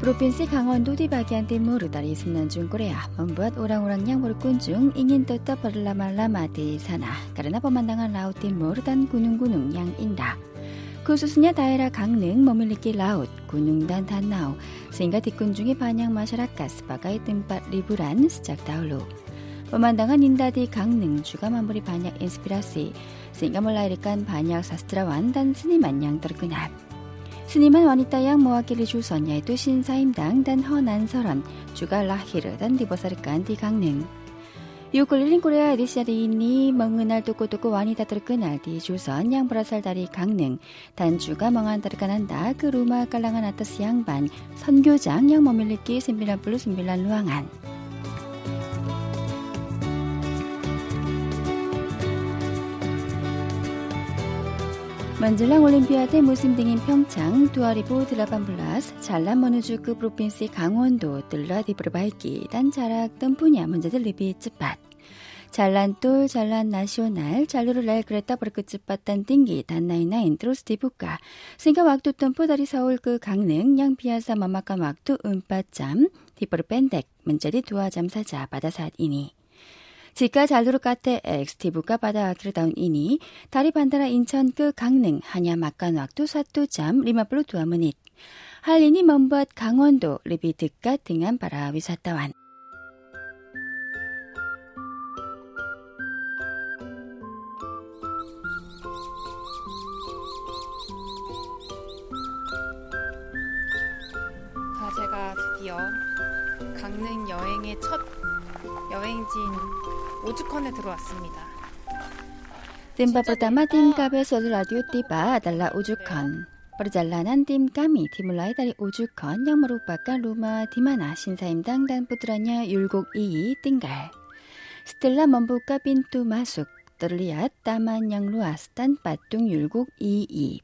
프로핀스 강원도 디바기안 timur dari semenanjung Korea membuat orang-orangnya berkunjung ingin tetap berlama-lama di sana karena pemandangan laut timur dan gunung-gunung yang indah. Khususnya daerah Gangneung memiliki laut, gunung dan danau sehingga dikunjungi banyak masyarakat sebagai tempat liburan sejak dahulu. pemandangan indah di Gangneung juga memberi banyak inspirasi sehingga melahirkan banyak sastrawan dan seniman yang terkenal. Seniman wanita yang mewakili Joseon yaitu Shin Saimdang dan Ho Nanseron juga lahir dan dibesarkan di Gangneung. Yukulilin Korea edisi hari ini mengenal tokoh-tokoh wanita terkenal di Joseon yang berasal dari Gangneung dan juga mengantarkan Anda ke rumah kalangan atas yang 반 선교장 yang memiliki 99 ruangan. 만질랑 올림피아드 모심 등인 평창, 두아리보 드라반블라스, 잘란머누주크 프로핀스 그 강원도 들라디브르바이키, 딴자락 뜸뿐이야 문제들 리비츠밭 잘란똘 잘란 나시오날 잘루르랄그레타 버르크츠 빠단 띵기 단나이나인 트로스티브카 생가 왁두 덤포다리 서울 그 강릉 양피아사 마마카 왁두 은빠짬 디퍼르 밴덱 문자리 두아 잠사자 바다사이니 지가 잘루르 카테 엑스티브가 바다 아트르다운 이니 다리 반다라 인천 그 강릉 한야 막간 왁두 사뚜 잠 리마블로 두아무닛 할리니 먼밭 강원도 리비드가 등한 바라 위사따완 제가 드디어 강릉 여행의 첫 여행지인 오죽헌에 들어왔습니다. Timba pertama tim KB Seoul Radio tiba adalah Ujukon. Perjalanan tim kami dimulai dari Ujukon yang merupakan rumah di mana Shin Saimdang dan putranya Yulgok Iyi tinggal. Setelah membuka pintu masuk, terlihat taman yang luas dan patung Yulgok Iyi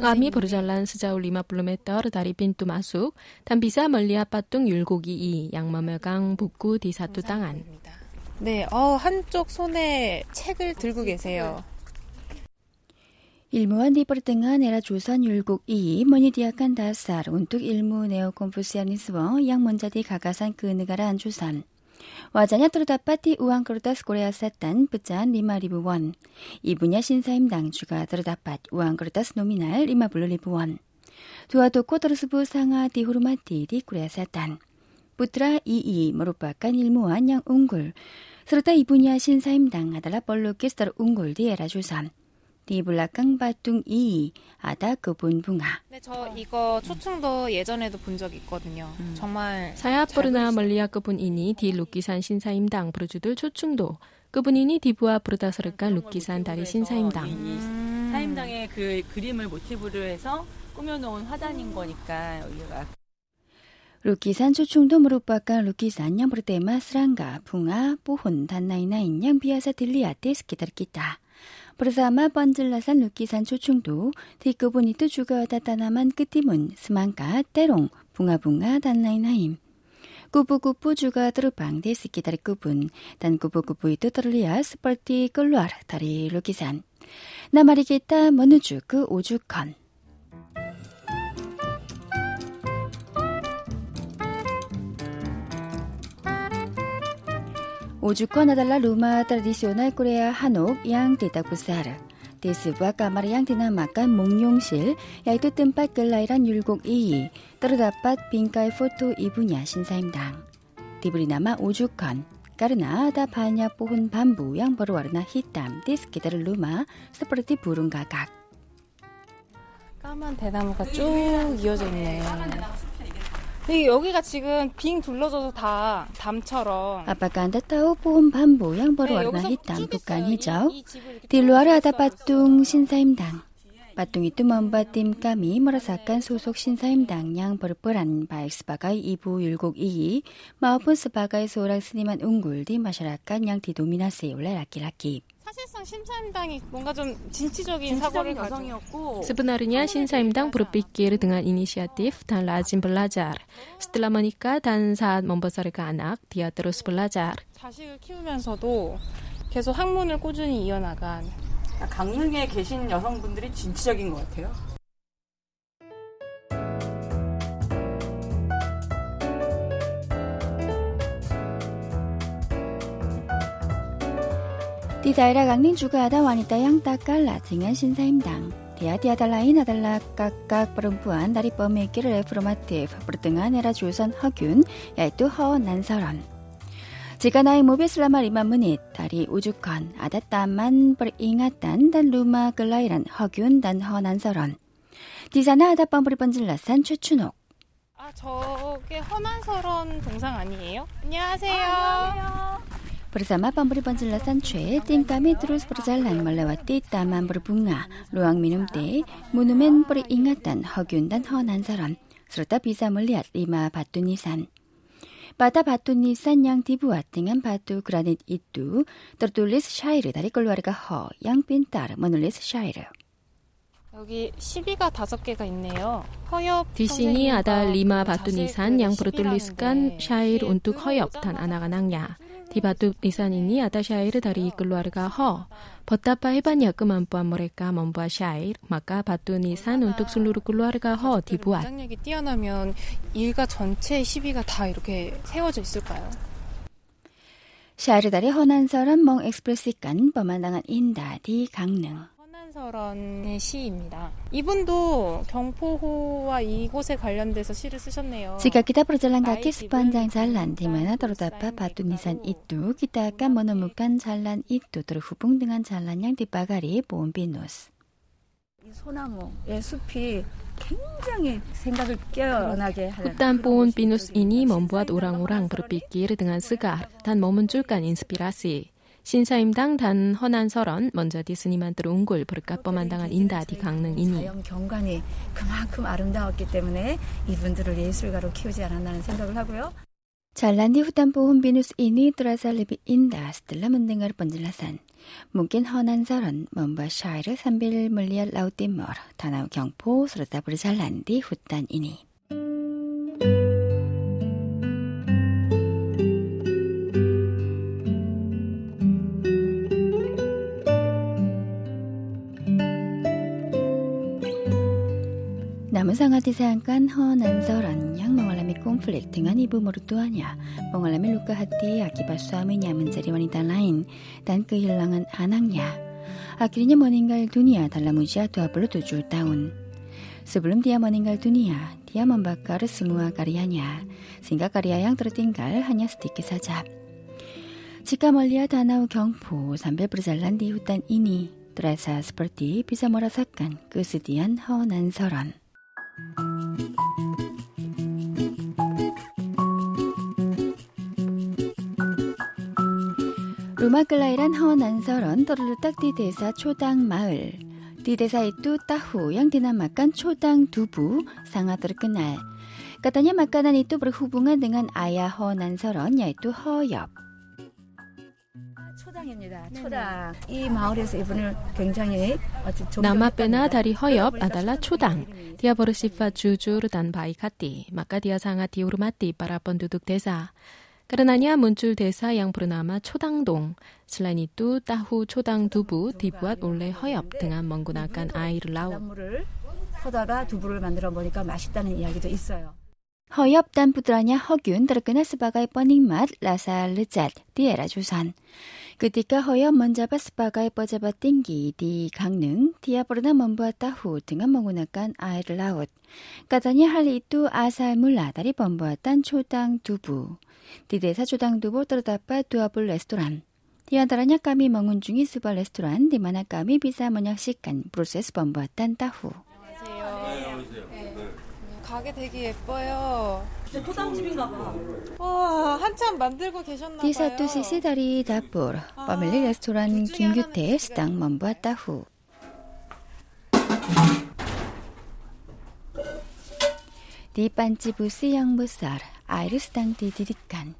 A mí por Jalanza Ulima Plumetor, Daripin tu masuk, tan bisa melihat patung Yulgogi I yang memegang buku di satu tangan. 네, 어, 한쪽 손에 책을 들고 계세요. Ilmuwan di pertengahan era Joseon Yulguk II menyediakan dasar untuk ilmu neokonfusianisme yang menjadi gagasan kenegaraan Joseon. Wajahnya terdapat di uang kertas Korea Selatan pecahan 5000 won. Ibunya Shin Saimdang juga terdapat uang kertas nominal 50000 won. Dua toko tersebut sangat dihormati di Korea Selatan. Putra Ii merupakan ilmuwan yang unggul, serta ibunya Shin Saimdang adalah pelukis unggul di era Joseon. 디블라 깡바뚱 이 아다 그분붕아. 네, 저 이거 초충도 예전에도 본 적 있거든요. 음. 정말 사야포르나 멀리아 그분이니 디 루키산 신사임당 브루주들 초충도 그분이니 디부아 브루다서르카 루키산 다리 신사임당. 음. 사임당의 그 그림을 모티브로 해서 꾸며놓은 화단인 거니까 우리가. 루키산 초충도 무릎바까 루키산 냠브르테마 스랑가 붕아 뽀혼 단나이나 인양 비아사 딜리아테 스키다르키다. 그래서 아마 번질라산 루키산 초충도 디끄보니트 주거하다 따나만 끄티문 스만가 때롱 붕아붕아 단라인하임 꾸부꾸부 주가 드르방데 스키다리 꾸분 단 꾸부꾸부이 뜨더리아 스펄티 끌루아르 다리 루키산 나마리게따 머누주 그 오주컨 오죽과 나달라 루마 트라디시오날 코레아 한옥 양 데이타쿠사르 데스부아 까마르 양 디나마깐 몽룡실 야이트 뜸팟 글라이란 율곡 이이 뜨르다팟 빈카이 포토 이분야 신사임당 디브리나마 오죽컨 까르나 다 바냐 뽀훈 반부 양 버르와르나 히땀 디스키다르 루마 스프르티 부룬가각 까만 대나무가 쭉 이어져 있네. 까만 대나무. 여기가 지금 빙 둘러져서 다 담처럼. 아빠가 안다타오 보험반모 양보로 어나 히담 북간이죠. 딜루아르 아다바뚱 신사임당. Patung itu membuat tim kami merasakan sosok Sinsaimdang h yang berperan baik sebagai ibu Yulguk i i maupun sebagai seorang seniman unggul di masyarakat yang didominasi oleh laki-laki. Sebenarnya Sinsaimdang h berpikir dengan inisiatif dan l a z i m belajar. Setelah menikah dan saat membesarkan anak, dia terus belajar. 자식을 키우면서도 계속 학문을 꾸준히 이어나간 아, 강릉에 계신 여성분들이 진취적인 것 같아요. 디다이라 강릉 주가하다 와니다 양따깔 라칭한 신사임당 디아디아다 라인 아달라 깍깍 브름푸한 다리범의 길을 에프로마티브 브르등한 에라 주선 허균 야이뚜 허 난서런 Jika naik mobil selama 5 menit dari ujukan ada taman peringatan dan rumah kelahiran Hogyun dan Honanseron. Di sana ada pemberi penjelasan 최춘옥. 아, 저게 허난서런 동상 아니에요? 안녕하세요. 안녕하세요. Bersama pemberi penjelasan Choi, tim kami terus berjalan melewati taman berbunga, ruang minum teh, monumen peringatan Hogyun dan Honansaron, serta bisa melihat lima batu nisan. 마다 바토니 산양 디부아팅한 바토 그라닛 이뚜 떨돌리스 샤이르 다리 걸로아리가 허 양빈 따르 머놀리스 샤이르 여기 시비가 다섯 개가 있네요. 허엽 디시니 아달 리마 바투니산 양프로 뚫리스간 샤일 온뚝 허엽 탄 아나가낭야 디바두 니산이니 아다샤이르 다리 이끌로아르가 허 버따빠 해반 야금 안부한 모레까 먼부아 샤이 마까 바두 니산 운뚝 술루르 끌로아르가 허 디부아 장력이 뛰어나면 일가 전체 시비가 다 이렇게 세워져 있을까요? 샤르다리 허난서람 멍 엑스프레스 간 범한당한 인다디 강릉 한설원의 시입니다. 이분도 경포호와 이곳에 관련돼서 시를 쓰셨네요. Jika kita berjalan kaki sepanjang jalan di mana terdapat batu nisan itu, kita akan menemukan jalan itu terhubung dengan jalan yang dipagari pohon pinus. 이 소나무의 숲이 굉장히 생각을 깨어나게 하는. Hutan pohon pinus ini membuat orang-orang berpikir dengan segar dan memunculkan inspirasi. 신사임당 단 허난 설언 먼저 디스니만들 옹골 버릇가범한당한 인다 디 강릉이니 자연 경관이 그만큼 아름다웠기 때문에 이분들을 예술가로 키우지 않았나는 생각을 하고요. 잘난디후탄보 홈비누스 이니 드라살리비 인다 스텔라 문등을 번질라산 묵긴 허난 설언 먼바 샤이르 삼빌 물리알라우디머 다나우 경포 스르다브리 잘난디 후탄 이니 Namun sangat disayangkan Ho Nanzoran yang mengalami konflik dengan ibu mertuanya, mengalami luka hati akibat suaminya menjadi wanita lain dan kehilangan anaknya. Akhirnya meninggal dunia dalam usia 27 tahun. Sebelum dia meninggal dunia, dia membakar semua karyanya, sehingga karya yang tertinggal hanya sedikit saja. Jika melihat danau Gyeongpo sambil berjalan di hutan ini, terasa seperti bisa merasakan kesedihan Ho Nanzoran. 로마클라이란 허난설언 또르르딱 디대사 초당 마을 디대사 이뚜 따후 양디나 마깐 초당 두부 상하드르 끝날 까다냐 마까난 이뚜 브르후붕한 등한 아야 허난설언 야이뚜 허엽 초당입니다. 초당. 이 마을에서 이분을 굉장히 남아페나 다리 허엽 아달라 초당. 디아버르 시파 주주르단 바이 카티. 마카디아 상아 디오르마티 바라번 두둑 대사. 까르나냐 문줄 대사 양부르나마 초당동. 슬라니뚜 따후 초당 두부 디부앗 올레 허엽 등한 멍구나간 아이를라우. 허다가 두부를 만들어 보니까 맛있다는 이야기도 있어요. 허엽 단 부드라냐 허균 드르크나스바가의 버닝 맛 라살르잣 디에라 주산 Ketika Hoya menjabat sebagai pejabat tinggi di Gangneung, dia pernah membuat tahu dengan menggunakan air laut. Katanya hal itu asal mula dari pembuatan cudang dubu. Di desa cudang dubu terdapat 20 restoran. Di antaranya kami mengunjungi sebuah restoran di mana kami bisa menyaksikan proses pembuatan tahu. 가게 되게 예뻐요. 와, 한참 dapur. Pemilik restoran Kim Yute sedang membuat tahu. Di panci busi yang besar, air sedang dididikkan.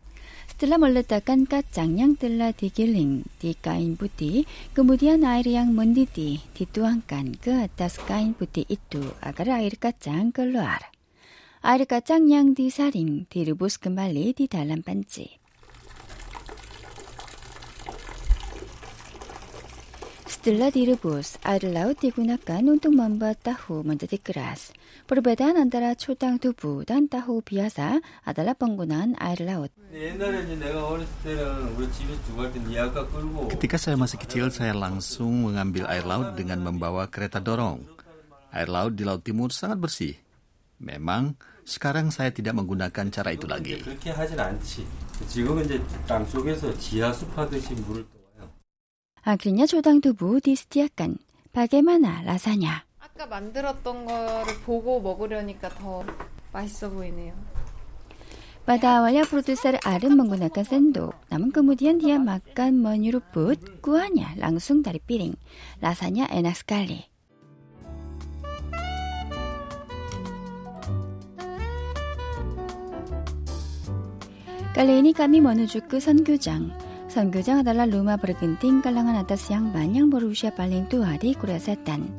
Setelah meletakkan kacang yang telah digiling di kain putih, kemudian air yang mendidih dituangkan ke atas kain putih itu agar air kacang keluar. Air kacang yang disaring direbus kembali di dalam panci. Setelah direbus, air laut digunakan untuk membuat tahu menjadi keras. Perbedaan antara cutang tubuh dan tahu biasa adalah penggunaan air laut. Ketika saya masih kecil, saya langsung mengambil air laut dengan membawa kereta dorong. Air laut di Laut Timur sangat bersih. Memang, sekarang saya tidak menggunakan cara itu lagi. Akhirnya cotang tubuh disediakan. Bagaimana rasanya? Pada awalnya produser Arun menggunakan sendok, namun kemudian dia makan menyeruput kuahnya langsung dari piring. Rasanya enak sekali. 깔레이니 까미 머누주크 선교장 선교장 아달라 루마 브르겐팅 깔랑한 아타스 양 만양 보르우시아 발링 뚜아디 꾸라사탄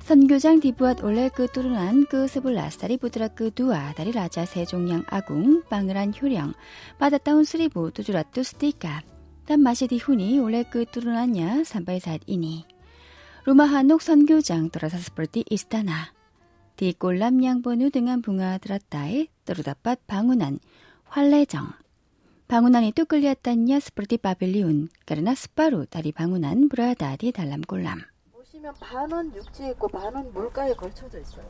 선교장 디부앗 올레 그 뚜르난 그 스불라스타리 부드라 그 두아 다리 라자 세종양 아궁 빵을한 효령 바다다운 스리부 두주라뚜 스티까 딴 맛이 디훈이 올레 그 뚜르난야 삼바이사이니 루마 한옥 선교장 돌아사스폴티 이스타나 디꼴람 양보누 등한 붕아 드라따에 뚜르다밭 방운한 활레정 방운안이 또 끌렸다냐 스프르디 바빌리온 그러나 스파루 다리 방운한 브라다디 달람골람 보시면 반원 육지에 있고 반원 물가에 걸쳐져 있어요.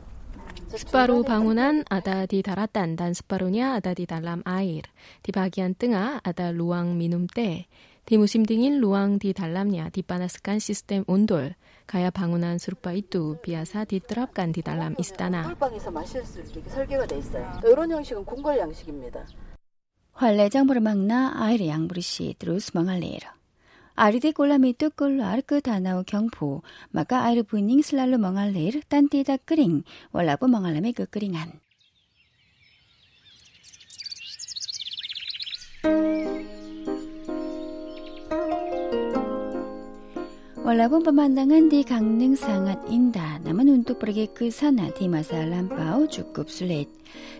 스파루 방운한 아다디 달았단단 스파루냐 아다디 달람 아일 디바기안 뜨아 아다 루앙 미눔 때 디무심 등인 루앙 디 달람냐 디바나스칸 시스템 온돌 가야 방운한 수르파 이뚜 비아사 디트랍간 디달람 이스타나 방에서 마실 수 있게 설계가 돼 있어요. 이런 형식은 궁궐 양식입니다. 활례장보를 막나 아이리 양부리시 드루스망할레이라. 아리디골라미 뚜꼴로 아르크 다나우 경포 마가 아이르 부닝 슬랄로 멍할레이르 딴띠다 끄링 월라보 멍할라메 그 끄링한. Walaupun pemandangan di Gangneung sangat indah, namun untuk pergi ke sana di masa lampau cukup sulit.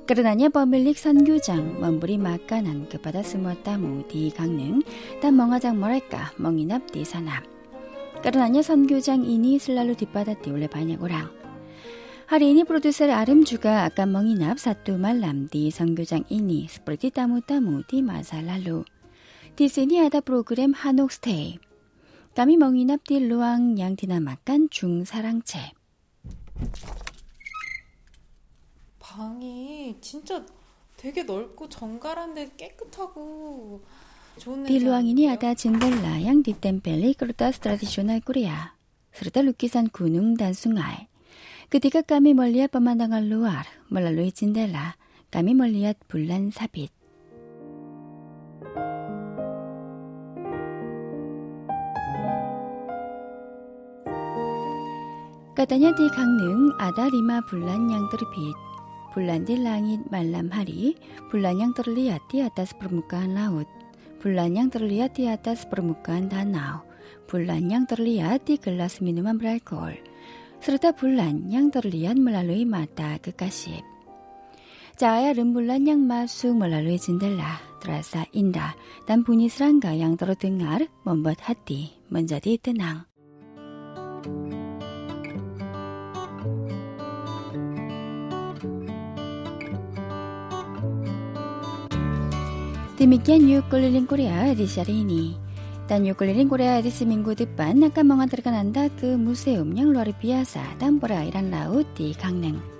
Karenanya pemilik sangyujang memberi makanan kepada semua tamu di Gangneung dan mengajak mereka menginap di sana. Karenanya sangyujang ini selalu dipadati oleh banyak orang. Hari ini produser Arim juga akan menginap satu malam di sangyujang ini seperti tamu-tamu di masa lalu. Di sini ada program Hanok Stay. 남이 멍이 납딜 루앙 양티나 막간 중사랑채 방이 진짜 되게 넓고 정갈한데 깨끗하고 딜루앙이니아다 진델라 양 디템벨리 그루다 스트라디쇼날 꾸리아 스르다 루키산 군웅 단숭알 그디가 까미 멀리앗 빠만당한 루알 멀라 루이 진델라 까미 멀리앗 불란 사빗 Katanya di Gangneung ada lima bulan yang terbit. Bulan di langit malam hari, bulan yang terlihat di atas permukaan laut, bulan yang terlihat di atas permukaan danau, bulan yang terlihat di gelas minuman beralkohol, serta bulan yang terlihat melalui mata kekasih. Cahaya rembulan yang masuk melalui jendela terasa indah dan bunyi serangga yang terdengar membuat hati menjadi tenang. Demikian yuk keliling Korea edisi hari ini. Dan yuk keliling Korea edisi minggu depan akan mengantarkan Anda ke museum yang luar biasa dan perairan laut di Gangneung.